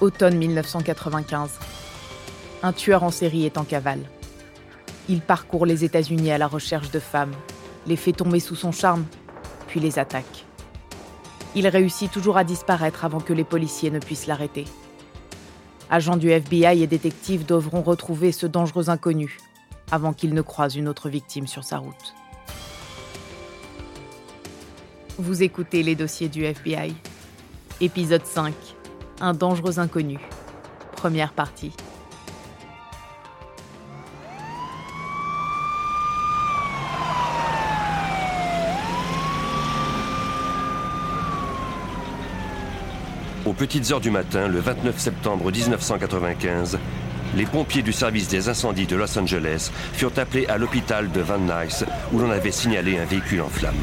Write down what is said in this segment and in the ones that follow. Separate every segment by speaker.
Speaker 1: Automne 1995. Un tueur en série est en cavale. Il parcourt les États-Unis à la recherche de femmes, les fait tomber sous son charme, puis les attaque. Il réussit toujours à disparaître avant que les policiers ne puissent l'arrêter. Agents du FBI et détectives devront retrouver ce dangereux inconnu avant qu'il ne croise une autre victime sur sa route. Vous écoutez les dossiers du FBI. Épisode 5. Un dangereux inconnu. Première partie.
Speaker 2: Aux petites heures du matin, le 29 septembre 1995, les pompiers du service des incendies de Los Angeles furent appelés à l'hôpital de Van Nuys où l'on avait signalé un véhicule en flammes.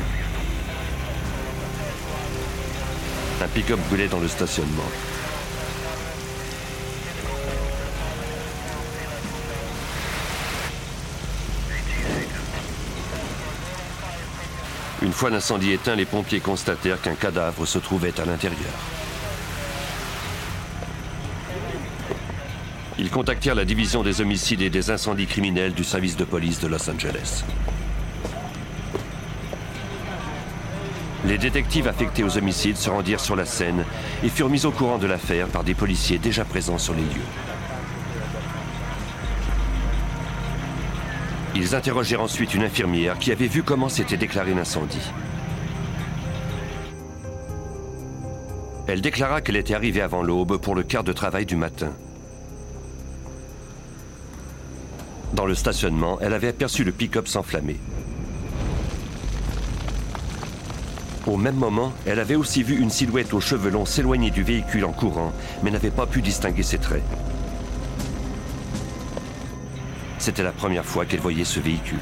Speaker 2: Un pick-up brûlait dans le stationnement. Une fois l'incendie éteint, les pompiers constatèrent qu'un cadavre se trouvait à l'intérieur. Ils contactèrent la division des homicides et des incendies criminels du service de police de Los Angeles. Les détectives affectés aux homicides se rendirent sur la scène et furent mis au courant de l'affaire par des policiers déjà présents sur les lieux. Ils interrogèrent ensuite une infirmière qui avait vu comment s'était déclaré l'incendie. Elle déclara qu'elle était arrivée avant l'aube pour le quart de travail du matin. Dans le stationnement, elle avait aperçu le pick-up s'enflammer. Au même moment, elle avait aussi vu une silhouette aux cheveux longs s'éloigner du véhicule en courant, mais n'avait pas pu distinguer ses traits. C'était la première fois qu'elle voyait ce véhicule.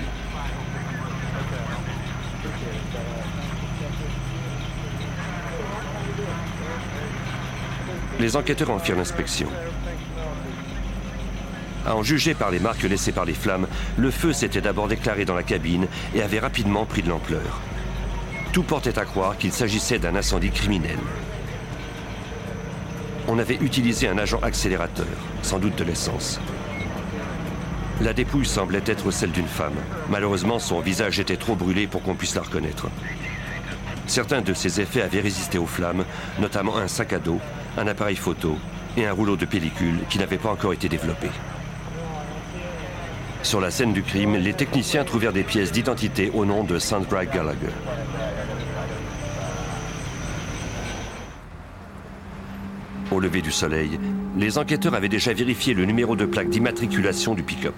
Speaker 2: Les enquêteurs en firent l'inspection. À en juger par les marques laissées par les flammes, le feu s'était d'abord déclaré dans la cabine et avait rapidement pris de l'ampleur. Tout portait à croire qu'il s'agissait d'un incendie criminel. On avait utilisé un agent accélérateur, sans doute de l'essence. La dépouille semblait être celle d'une femme. Malheureusement, son visage était trop brûlé pour qu'on puisse la reconnaître. Certains de ses effets avaient résisté aux flammes, notamment un sac à dos, un appareil photo et un rouleau de pellicule qui n'avait pas encore été développé. Sur la scène du crime, les techniciens trouvèrent des pièces d'identité au nom de Sandra Gallagher. Au lever du soleil, les enquêteurs avaient déjà vérifié le numéro de plaque d'immatriculation du pick-up.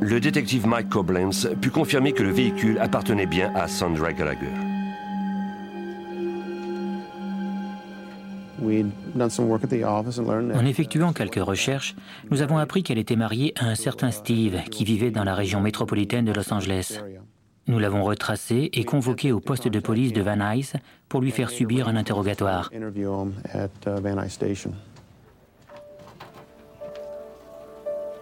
Speaker 2: Le détective Mike Koblenz put confirmer que le véhicule appartenait bien à Sandra Gallagher.
Speaker 3: En effectuant quelques recherches, nous avons appris qu'elle était mariée à un certain Steve qui vivait dans la région métropolitaine de Los Angeles. Nous l'avons retracé et convoqué au poste de police de Van Nuys pour lui faire subir un interrogatoire.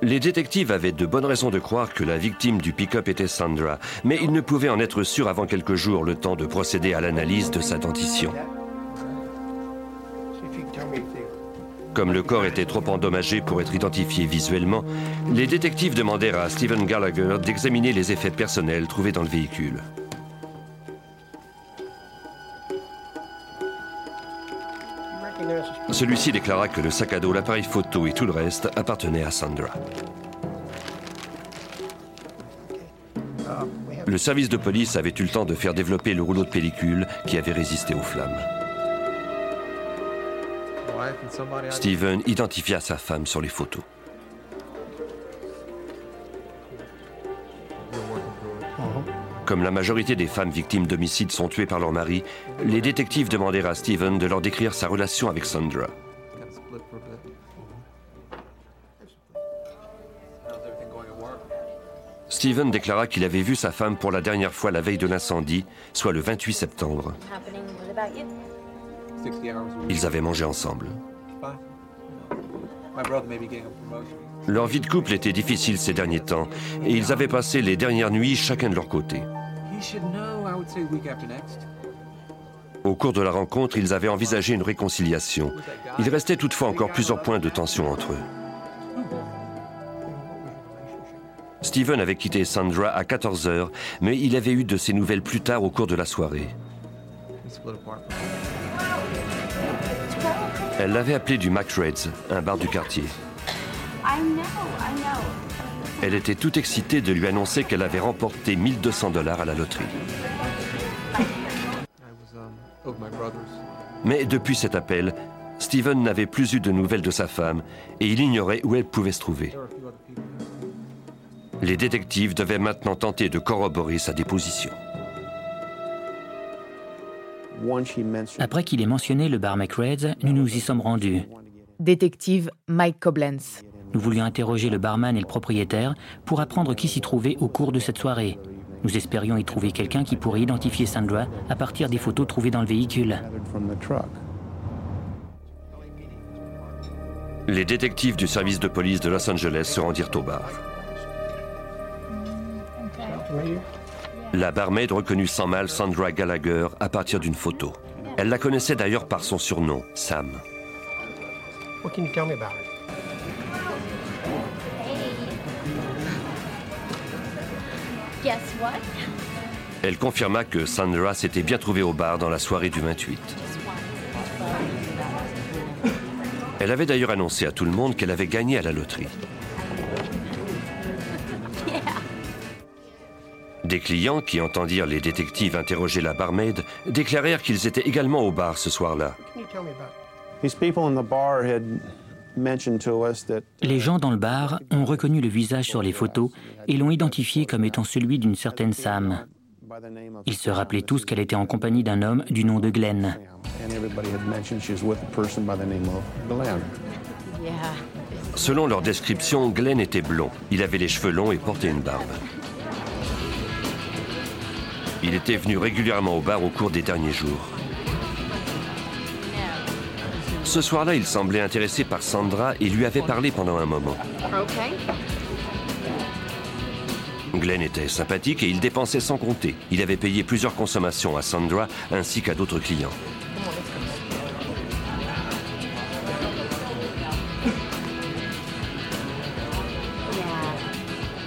Speaker 2: Les détectives avaient de bonnes raisons de croire que la victime du pick-up était Sandra, mais ils ne pouvaient en être sûrs avant quelques jours, le temps de procéder à l'analyse de sa dentition. Comme le corps était trop endommagé pour être identifié visuellement, les détectives demandèrent à Stephen Gallagher d'examiner les effets personnels trouvés dans le véhicule. Celui-ci déclara que le sac à dos, l'appareil photo et tout le reste appartenaient à Sandra. Le service de police avait eu le temps de faire développer le rouleau de pellicule qui avait résisté aux flammes. Steven identifia sa femme sur les photos. Comme la majorité des femmes victimes d'homicide sont tuées par leur mari, les détectives demandèrent à Steven de leur décrire sa relation avec Sandra. Steven déclara qu'il avait vu sa femme pour la dernière fois la veille de l'incendie, soit le 28 septembre. Ils avaient mangé ensemble. Leur vie de couple était difficile ces derniers temps et ils avaient passé les dernières nuits chacun de leur côté. Au cours de la rencontre, ils avaient envisagé une réconciliation. Il restait toutefois encore plusieurs points de tension entre eux. Steven avait quitté Sandra à 14 heures, mais il avait eu de ses nouvelles plus tard au cours de la soirée. Elle l'avait appelé du McReds, un bar du quartier. Elle était toute excitée de lui annoncer qu'elle avait remporté 1200 dollars à la loterie. Mais depuis cet appel, Steven n'avait plus eu de nouvelles de sa femme et il ignorait où elle pouvait se trouver. Les détectives devaient maintenant tenter de corroborer sa déposition.
Speaker 3: Après qu'il ait mentionné le bar McReds, nous nous y sommes rendus.
Speaker 1: Détective Mike Koblenz.
Speaker 3: Nous voulions interroger le barman et le propriétaire pour apprendre qui s'y trouvait au cours de cette soirée. Nous espérions y trouver quelqu'un qui pourrait identifier Sandra à partir des photos trouvées dans le véhicule.
Speaker 2: Les détectives du service de police de Los Angeles se rendirent au bar. La barmaid reconnut sans mal Sandra Gallagher à partir d'une photo. Elle la connaissait d'ailleurs par son surnom, Sam. Elle confirma que Sandra s'était bien trouvée au bar dans la soirée du 28. Elle avait d'ailleurs annoncé à tout le monde qu'elle avait gagné à la loterie. Des clients qui entendirent les détectives interroger la barmaid déclarèrent qu'ils étaient également au bar ce soir-là.
Speaker 3: Les gens dans le bar ont reconnu le visage sur les photos et l'ont identifié comme étant celui d'une certaine Sam. Ils se rappelaient tous qu'elle était en compagnie d'un homme du nom de Glenn.
Speaker 2: Selon leur description, Glenn était blond. Il avait les cheveux longs et portait une barbe. Il était venu régulièrement au bar au cours des derniers jours. Ce soir-là, il semblait intéressé par Sandra et lui avait parlé pendant un moment. Glenn était sympathique et il dépensait sans compter. Il avait payé plusieurs consommations à Sandra ainsi qu'à d'autres clients.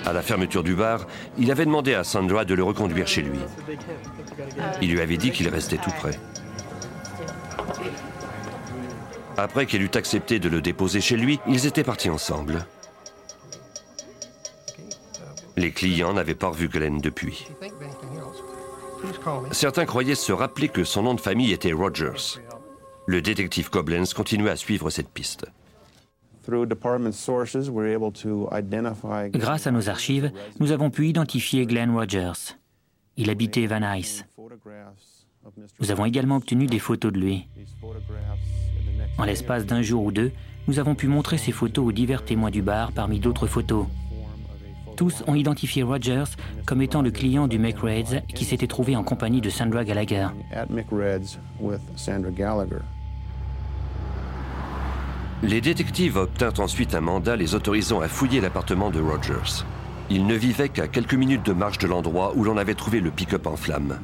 Speaker 2: À la fermeture du bar, il avait demandé à Sandra de le reconduire chez lui. Il lui avait dit qu'il restait tout près. Après qu'elle eut accepté de le déposer chez lui, ils étaient partis ensemble. Les clients n'avaient pas revu Glenn depuis. Certains croyaient se rappeler que son nom de famille était Rogers. Le détective Koblenz continuait à suivre cette piste.
Speaker 3: Grâce à nos archives, nous avons pu identifier Glenn Rogers. Il habitait Van Nuys. Nous avons également obtenu des photos de lui. En l'espace d'un jour ou deux, nous avons pu montrer ces photos aux divers témoins du bar parmi d'autres photos. Tous ont identifié Rogers comme étant le client du McReds qui s'était trouvé en compagnie de Sandra Gallagher.
Speaker 2: Les détectives obtinrent ensuite un mandat les autorisant à fouiller l'appartement de Rogers. Il ne vivait qu'à quelques minutes de marche de l'endroit où l'on avait trouvé le pick-up en flammes.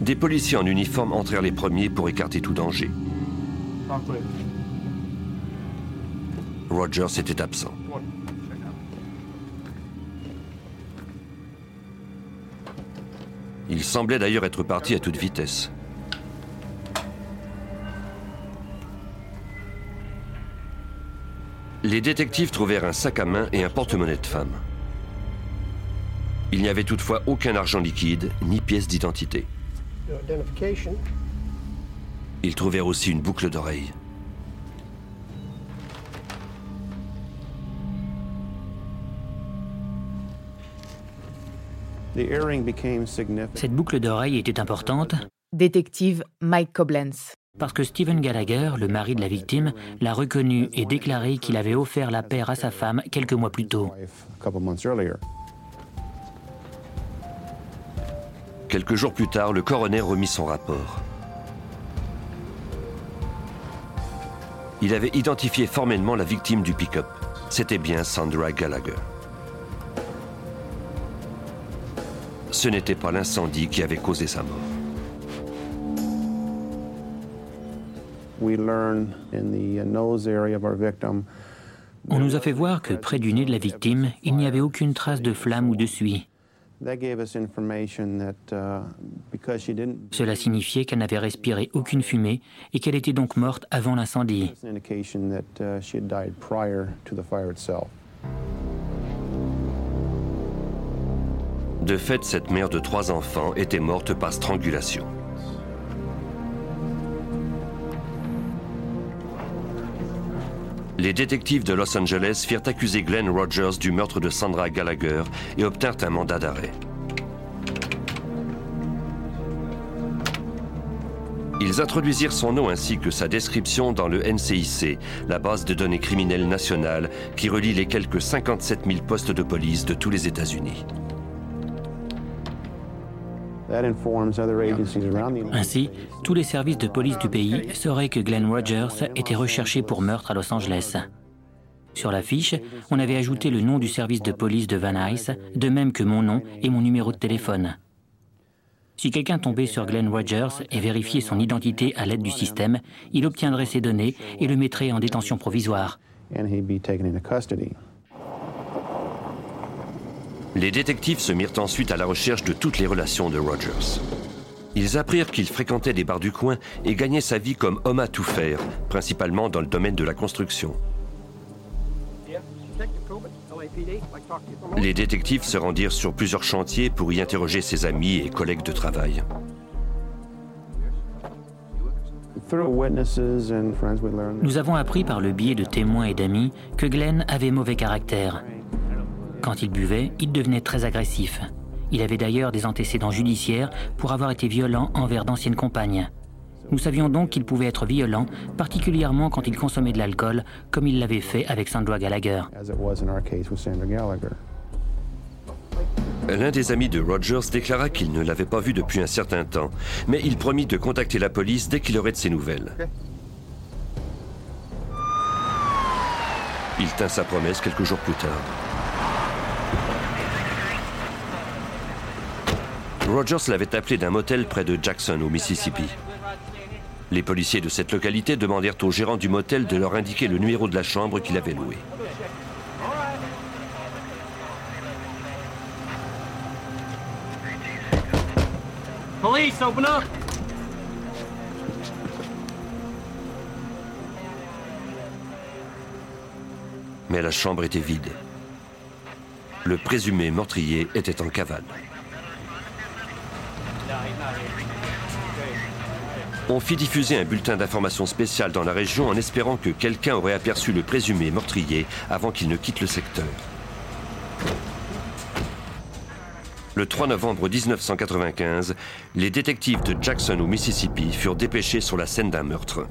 Speaker 2: Des policiers en uniforme entrèrent les premiers pour écarter tout danger. Rogers était absent. Il semblait d'ailleurs être parti à toute vitesse. Les détectives trouvèrent un sac à main et un porte-monnaie de femme. Il n'y avait toutefois aucun argent liquide ni pièce d'identité. Ils trouvèrent aussi une boucle d'oreille.
Speaker 3: Cette boucle d'oreille était importante.
Speaker 1: Détective Mike Koblenz.
Speaker 3: Parce que Stephen Gallagher, le mari de la victime, l'a reconnu et déclaré qu'il avait offert la paire à sa femme quelques mois plus tôt.
Speaker 2: Quelques jours plus tard, le coroner remit son rapport. Il avait identifié formellement la victime du pick-up. C'était bien Sandra Gallagher. Ce n'était pas l'incendie qui avait causé sa mort.
Speaker 3: On nous a fait voir que près du nez de la victime, il n'y avait aucune trace de flamme ou de suie. Uh, Cela signifiait qu'elle n'avait respiré aucune fumée et qu'elle était donc morte avant l'incendie.
Speaker 2: De fait, cette mère de trois enfants était morte par strangulation. Les détectives de Los Angeles firent accuser Glenn Rogers du meurtre de Sandra Gallagher et obtinrent un mandat d'arrêt. Ils introduisirent son nom ainsi que sa description dans le NCIC, la base de données criminelles nationale qui relie les quelques 57 000 postes de police de tous les États-Unis.
Speaker 3: Ainsi, tous les services de police du pays sauraient que Glenn Rogers était recherché pour meurtre à Los Angeles. Sur la fiche, on avait ajouté le nom du service de police de Van Nuys, de même que mon nom et mon numéro de téléphone. Si quelqu'un tombait sur Glenn Rogers et vérifiait son identité à l'aide du système, il obtiendrait ses données et le mettrait en détention provisoire.
Speaker 2: Les détectives se mirent ensuite à la recherche de toutes les relations de Rogers. Ils apprirent qu'il fréquentait des bars du coin et gagnait sa vie comme homme à tout faire, principalement dans le domaine de la construction. Les détectives se rendirent sur plusieurs chantiers pour y interroger ses amis et collègues de travail.
Speaker 3: Nous avons appris par le biais de témoins et d'amis que Glenn avait mauvais caractère. Quand il buvait, il devenait très agressif. Il avait d'ailleurs des antécédents judiciaires pour avoir été violent envers d'anciennes compagnes. Nous savions donc qu'il pouvait être violent, particulièrement quand il consommait de l'alcool, comme il l'avait fait avec Sandra Gallagher.
Speaker 2: L'un des amis de Rogers déclara qu'il ne l'avait pas vu depuis un certain temps, mais il promit de contacter la police dès qu'il aurait de ses nouvelles. Il tint sa promesse quelques jours plus tard. Rogers l'avait appelé d'un motel près de Jackson, au Mississippi. Les policiers de cette localité demandèrent au gérant du motel de leur indiquer le numéro de la chambre qu'il avait louée. Police, open up! Mais la chambre était vide. Le présumé meurtrier était en cavale. On fit diffuser un bulletin d'information spécial dans la région en espérant que quelqu'un aurait aperçu le présumé meurtrier avant qu'il ne quitte le secteur. Le 3 novembre 1995, les détectives de Jackson au Mississippi furent dépêchés sur la scène d'un meurtre.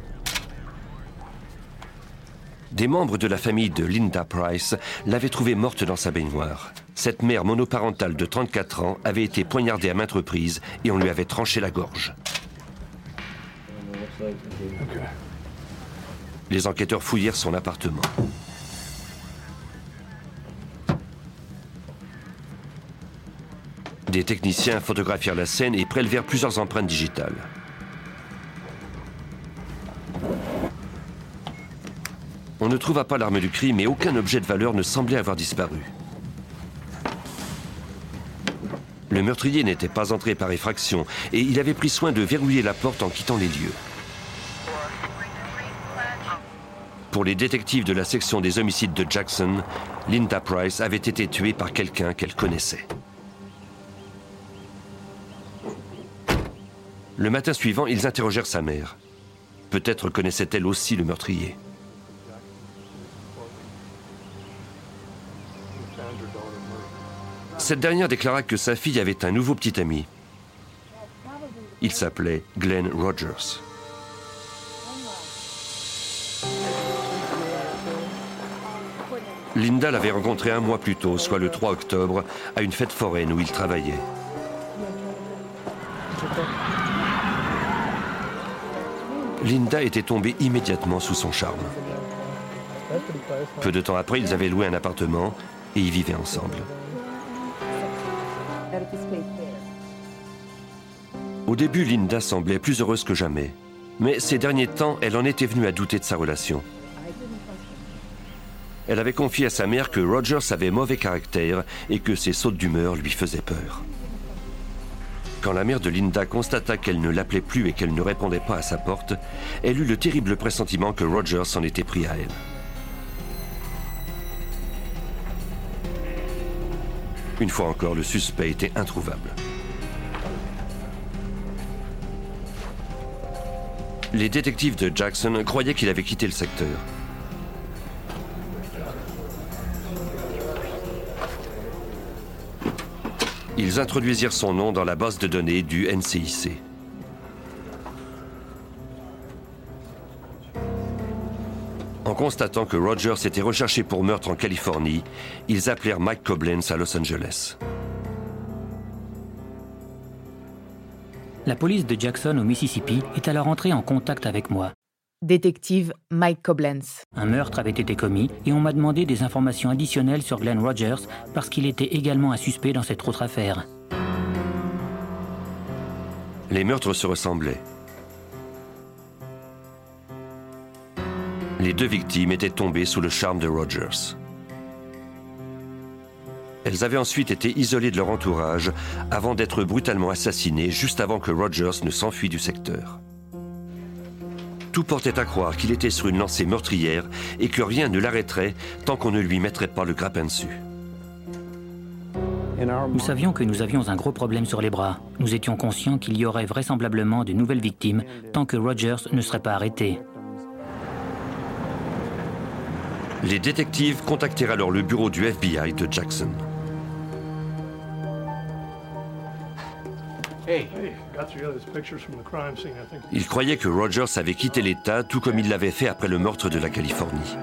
Speaker 2: Des membres de la famille de Linda Price l'avaient trouvée morte dans sa baignoire. Cette mère monoparentale de 34 ans avait été poignardée à maintes reprises et on lui avait tranché la gorge. Les enquêteurs fouillèrent son appartement. Des techniciens photographièrent la scène et prélevèrent plusieurs empreintes digitales. On ne trouva pas l'arme du crime et aucun objet de valeur ne semblait avoir disparu. Le meurtrier n'était pas entré par effraction et il avait pris soin de verrouiller la porte en quittant les lieux. Pour les détectives de la section des homicides de Jackson, Linda Price avait été tuée par quelqu'un qu'elle connaissait. Le matin suivant, ils interrogèrent sa mère. Peut-être connaissait-elle aussi le meurtrier. Cette dernière déclara que sa fille avait un nouveau petit ami. Il s'appelait Glenn Rogers. Linda l'avait rencontré un mois plus tôt, soit le 3 octobre, à une fête foraine où il travaillait. Linda était tombée immédiatement sous son charme. Peu de temps après, ils avaient loué un appartement et y vivaient ensemble. Au début, Linda semblait plus heureuse que jamais. Mais ces derniers temps, elle en était venue à douter de sa relation. Elle avait confié à sa mère que Rogers avait mauvais caractère et que ses sautes d'humeur lui faisaient peur. Quand la mère de Linda constata qu'elle ne l'appelait plus et qu'elle ne répondait pas à sa porte, elle eut le terrible pressentiment que Rogers s'en était pris à elle. Une fois encore, le suspect était introuvable. Les détectives de Jackson croyaient qu'il avait quitté le secteur. Ils introduisirent son nom dans la base de données du NCIC. En constatant que Rogers était recherché pour meurtre en Californie, ils appelèrent Mike Koblenz à Los Angeles.
Speaker 3: La police de Jackson au Mississippi est alors entrée en contact avec moi.
Speaker 1: Détective Mike Koblenz.
Speaker 3: Un meurtre avait été commis et on m'a demandé des informations additionnelles sur Glenn Rogers parce qu'il était également un suspect dans cette autre affaire.
Speaker 2: Les meurtres se ressemblaient. Les deux victimes étaient tombées sous le charme de Rogers. Elles avaient ensuite été isolées de leur entourage avant d'être brutalement assassinées juste avant que Rogers ne s'enfuit du secteur. Tout portait à croire qu'il était sur une lancée meurtrière et que rien ne l'arrêterait tant qu'on ne lui mettrait pas le grappin dessus.
Speaker 3: Nous savions que nous avions un gros problème sur les bras. Nous étions conscients qu'il y aurait vraisemblablement de nouvelles victimes tant que Rogers ne serait pas arrêté.
Speaker 2: Les détectives contactèrent alors le bureau du FBI de Jackson. Ils croyaient que Rogers avait quitté l'État tout comme il l'avait fait après le meurtre de la Californie.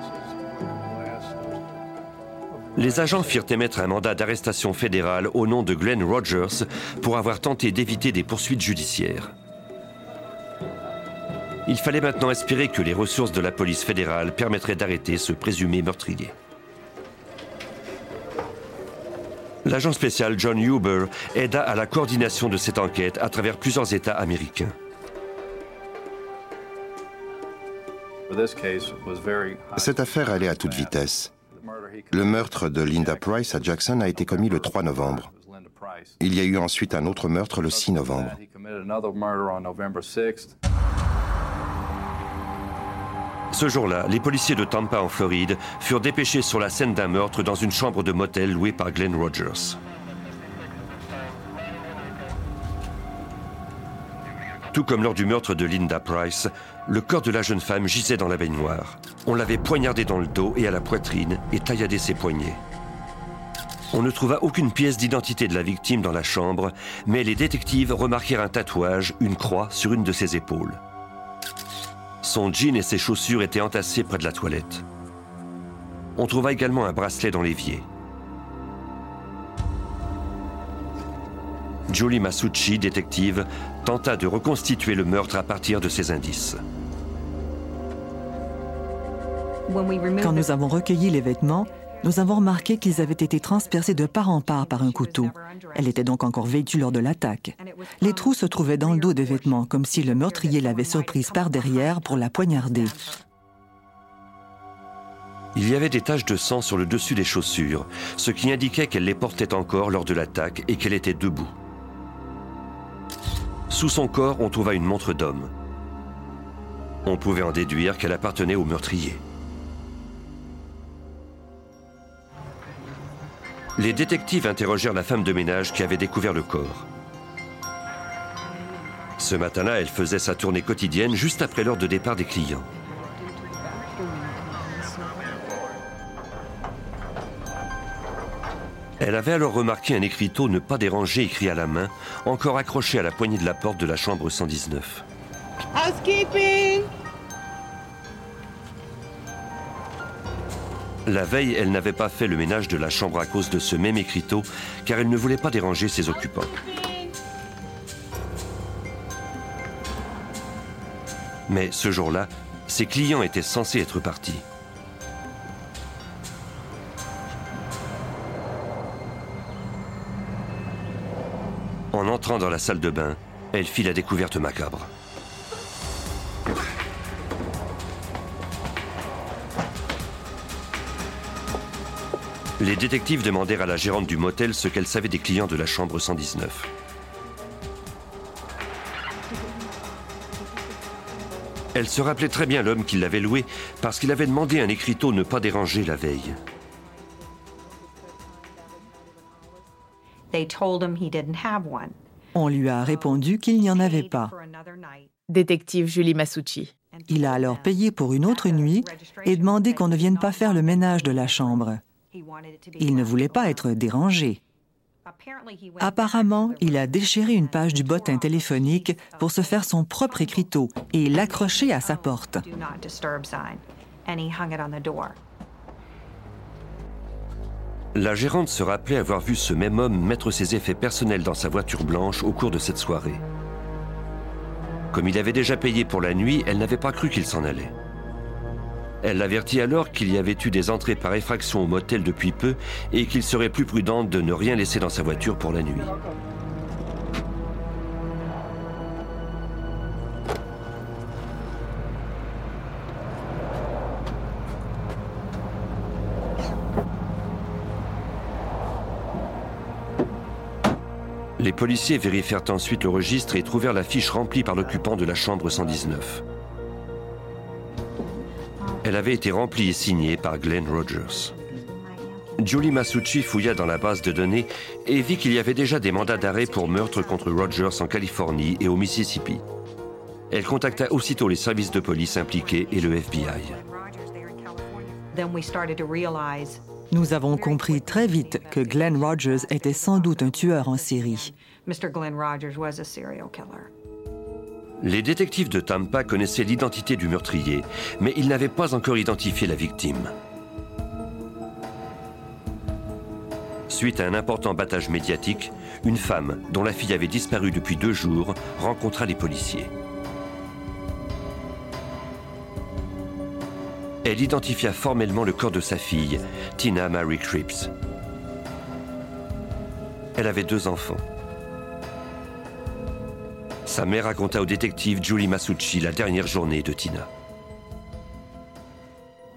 Speaker 2: Les agents firent émettre un mandat d'arrestation fédérale au nom de Glenn Rogers pour avoir tenté d'éviter des poursuites judiciaires. Il fallait maintenant espérer que les ressources de la police fédérale permettraient d'arrêter ce présumé meurtrier. L'agent spécial John Huber aida à la coordination de cette enquête à travers plusieurs États américains.
Speaker 4: Cette affaire allait à toute vitesse. Le meurtre de Linda Price à Jackson a été commis le 3 novembre. Il y a eu ensuite un autre meurtre le 6 novembre.
Speaker 2: Ce jour-là, les policiers de Tampa en Floride furent dépêchés sur la scène d'un meurtre dans une chambre de motel louée par Glenn Rogers. Tout comme lors du meurtre de Linda Price, le corps de la jeune femme gisait dans la baignoire. On l'avait poignardé dans le dos et à la poitrine et tailladé ses poignets. On ne trouva aucune pièce d'identité de la victime dans la chambre, mais les détectives remarquèrent un tatouage, une croix, sur une de ses épaules. Son jean et ses chaussures étaient entassés près de la toilette. On trouva également un bracelet dans l'évier. Julie Masucci, détective, tenta de reconstituer le meurtre à partir de ces indices.
Speaker 5: Quand nous avons recueilli les vêtements, nous avons remarqué qu'ils avaient été transpercés de part en part par un couteau. Elle était donc encore vêtue lors de l'attaque. Les trous se trouvaient dans le dos des vêtements, comme si le meurtrier l'avait surprise par derrière pour la poignarder.
Speaker 2: Il y avait des taches de sang sur le dessus des chaussures, ce qui indiquait qu'elle les portait encore lors de l'attaque et qu'elle était debout. Sous son corps, on trouva une montre d'homme. On pouvait en déduire qu'elle appartenait au meurtrier. Les détectives interrogèrent la femme de ménage qui avait découvert le corps. Ce matin-là, elle faisait sa tournée quotidienne juste après l'heure de départ des clients. Elle avait alors remarqué un écriteau Ne pas déranger écrit à la main, encore accroché à la poignée de la porte de la chambre 119. Housekeeping! La veille, elle n'avait pas fait le ménage de la chambre à cause de ce même écriteau, car elle ne voulait pas déranger ses occupants. Mais ce jour-là, ses clients étaient censés être partis. En entrant dans la salle de bain, elle fit la découverte macabre. Les détectives demandèrent à la gérante du motel ce qu'elle savait des clients de la chambre 119. Elle se rappelait très bien l'homme qui l'avait loué parce qu'il avait demandé à un écriteau ne pas déranger la veille.
Speaker 5: On lui a répondu qu'il n'y en avait pas.
Speaker 1: Détective Julie Masucci.
Speaker 5: Il a alors payé pour une autre nuit et demandé qu'on ne vienne pas faire le ménage de la chambre. Il ne voulait pas être dérangé. Apparemment, il a déchiré une page du bottin téléphonique pour se faire son propre écriteau et l'accrocher à sa porte.
Speaker 2: La gérante se rappelait avoir vu ce même homme mettre ses effets personnels dans sa voiture blanche au cours de cette soirée. Comme il avait déjà payé pour la nuit, elle n'avait pas cru qu'il s'en allait. Elle l'avertit alors qu'il y avait eu des entrées par effraction au motel depuis peu et qu'il serait plus prudent de ne rien laisser dans sa voiture pour la nuit. Les policiers vérifièrent ensuite le registre et trouvèrent la fiche remplie par l'occupant de la chambre 119. Elle avait été remplie et signée par Glenn Rogers. Julie Masucci fouilla dans la base de données et vit qu'il y avait déjà des mandats d'arrêt pour meurtre contre Rogers en Californie et au Mississippi. Elle contacta aussitôt les services de police impliqués et le FBI.
Speaker 5: Nous avons compris très vite que Glenn Rogers était sans doute un tueur en série.
Speaker 2: Les détectives de Tampa connaissaient l'identité du meurtrier, mais ils n'avaient pas encore identifié la victime. Suite à un important battage médiatique, une femme, dont la fille avait disparu depuis deux jours, rencontra les policiers. Elle identifia formellement le corps de sa fille, Tina Mary Cripps. Elle avait deux enfants. Sa mère raconta au détective Julie Masucci la dernière journée de Tina.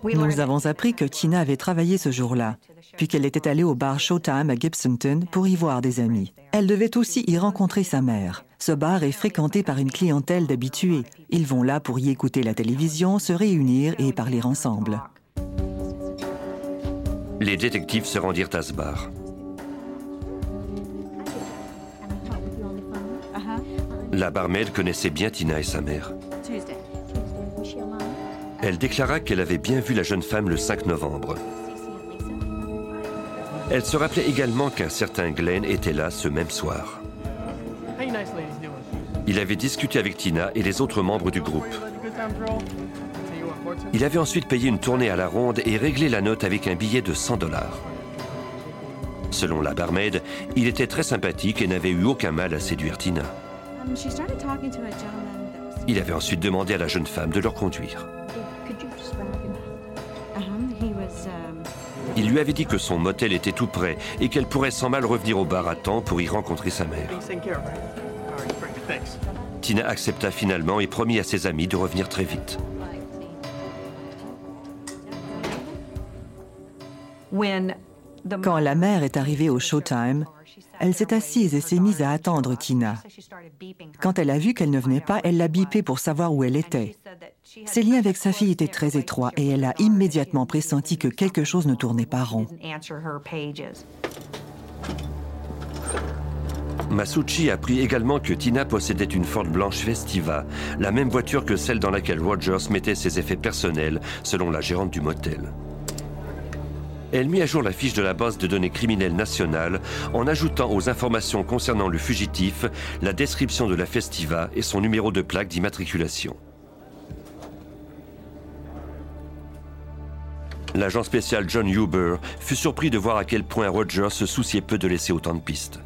Speaker 5: Nous avons appris que Tina avait travaillé ce jour-là, puis qu'elle était allée au bar Showtime à Gibsonton pour y voir des amis. Elle devait aussi y rencontrer sa mère. Ce bar est fréquenté par une clientèle d'habitués. Ils vont là pour y écouter la télévision, se réunir et parler ensemble.
Speaker 2: Les détectives se rendirent à ce bar. La barmaid connaissait bien Tina et sa mère. Elle déclara qu'elle avait bien vu la jeune femme le 5 novembre. Elle se rappelait également qu'un certain Glenn était là ce même soir. Il avait discuté avec Tina et les autres membres du groupe. Il avait ensuite payé une tournée à la ronde et réglé la note avec un billet de 100 dollars. Selon la barmaid, il était très sympathique et n'avait eu aucun mal à séduire Tina. Il avait ensuite demandé à la jeune femme de leur conduire. Il lui avait dit que son motel était tout près et qu'elle pourrait sans mal revenir au bar à temps pour y rencontrer sa mère. Tina accepta finalement et promit à ses amis de revenir très vite.
Speaker 5: Quand la mère est arrivée au Showtime, elle s'est assise et s'est mise à attendre Tina. Quand elle a vu qu'elle ne venait pas, elle l'a bipé pour savoir où elle était. Ses liens avec sa fille étaient très étroits et elle a immédiatement pressenti que quelque chose ne tournait pas rond.
Speaker 2: Masucci apprit également que Tina possédait une Ford Blanche Festiva, la même voiture que celle dans laquelle Rogers mettait ses effets personnels, selon la gérante du motel. Elle mit à jour la fiche de la base de données criminelles nationale en ajoutant aux informations concernant le fugitif la description de la Festiva et son numéro de plaque d'immatriculation. L'agent spécial John Huber fut surpris de voir à quel point Rogers se souciait peu de laisser autant de pistes.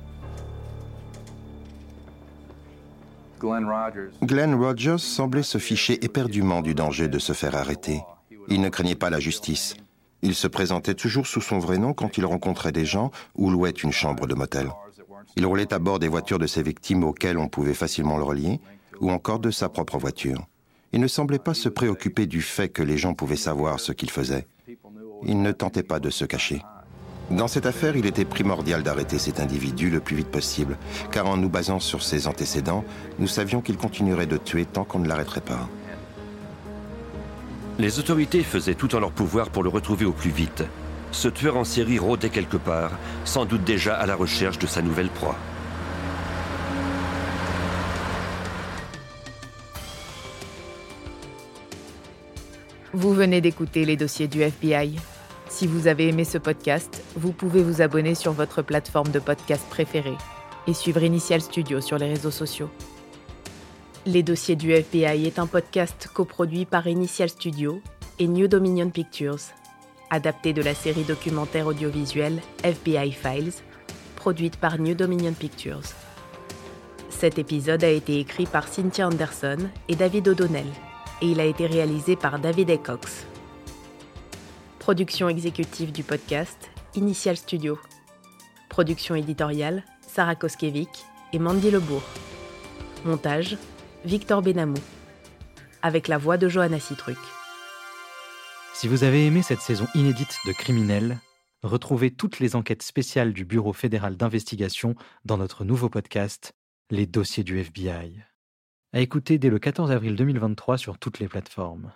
Speaker 4: Glenn Rogers semblait se ficher éperdument du danger de se faire arrêter. Il ne craignait pas la justice. Il se présentait toujours sous son vrai nom quand il rencontrait des gens ou louait une chambre de motel. Il roulait à bord des voitures de ses victimes auxquelles on pouvait facilement le relier, ou encore de sa propre voiture. Il ne semblait pas se préoccuper du fait que les gens pouvaient savoir ce qu'il faisait. Il ne tentait pas de se cacher. Dans cette affaire, il était primordial d'arrêter cet individu le plus vite possible, car en nous basant sur ses antécédents, nous savions qu'il continuerait de tuer tant qu'on ne l'arrêterait pas.
Speaker 2: Les autorités faisaient tout en leur pouvoir pour le retrouver au plus vite. Ce tueur en série rôdait quelque part, sans doute déjà à la recherche de sa nouvelle proie.
Speaker 1: Vous venez d'écouter les dossiers du FBI. Si vous avez aimé ce podcast, vous pouvez vous abonner sur votre plateforme de podcast préférée et suivre Initial Studio sur les réseaux sociaux. Les dossiers du FBI est un podcast coproduit par Initial Studio et New Dominion Pictures, adapté de la série documentaire audiovisuelle FBI Files, produite par New Dominion Pictures. Cet épisode a été écrit par Cynthia Anderson et David O'Donnell, et il a été réalisé par David A. Cox. Production exécutive du podcast, Initial Studio. Production éditoriale, Sarah Koskiewicz et Mandy Lebourg. Montage, Victor Benamou. Avec la voix de Johanna Citruc.
Speaker 6: Si vous avez aimé cette saison inédite de Criminels, retrouvez toutes les enquêtes spéciales du Bureau fédéral d'investigation dans notre nouveau podcast, Les dossiers du FBI. À écouter dès le 14 avril 2023 sur toutes les plateformes.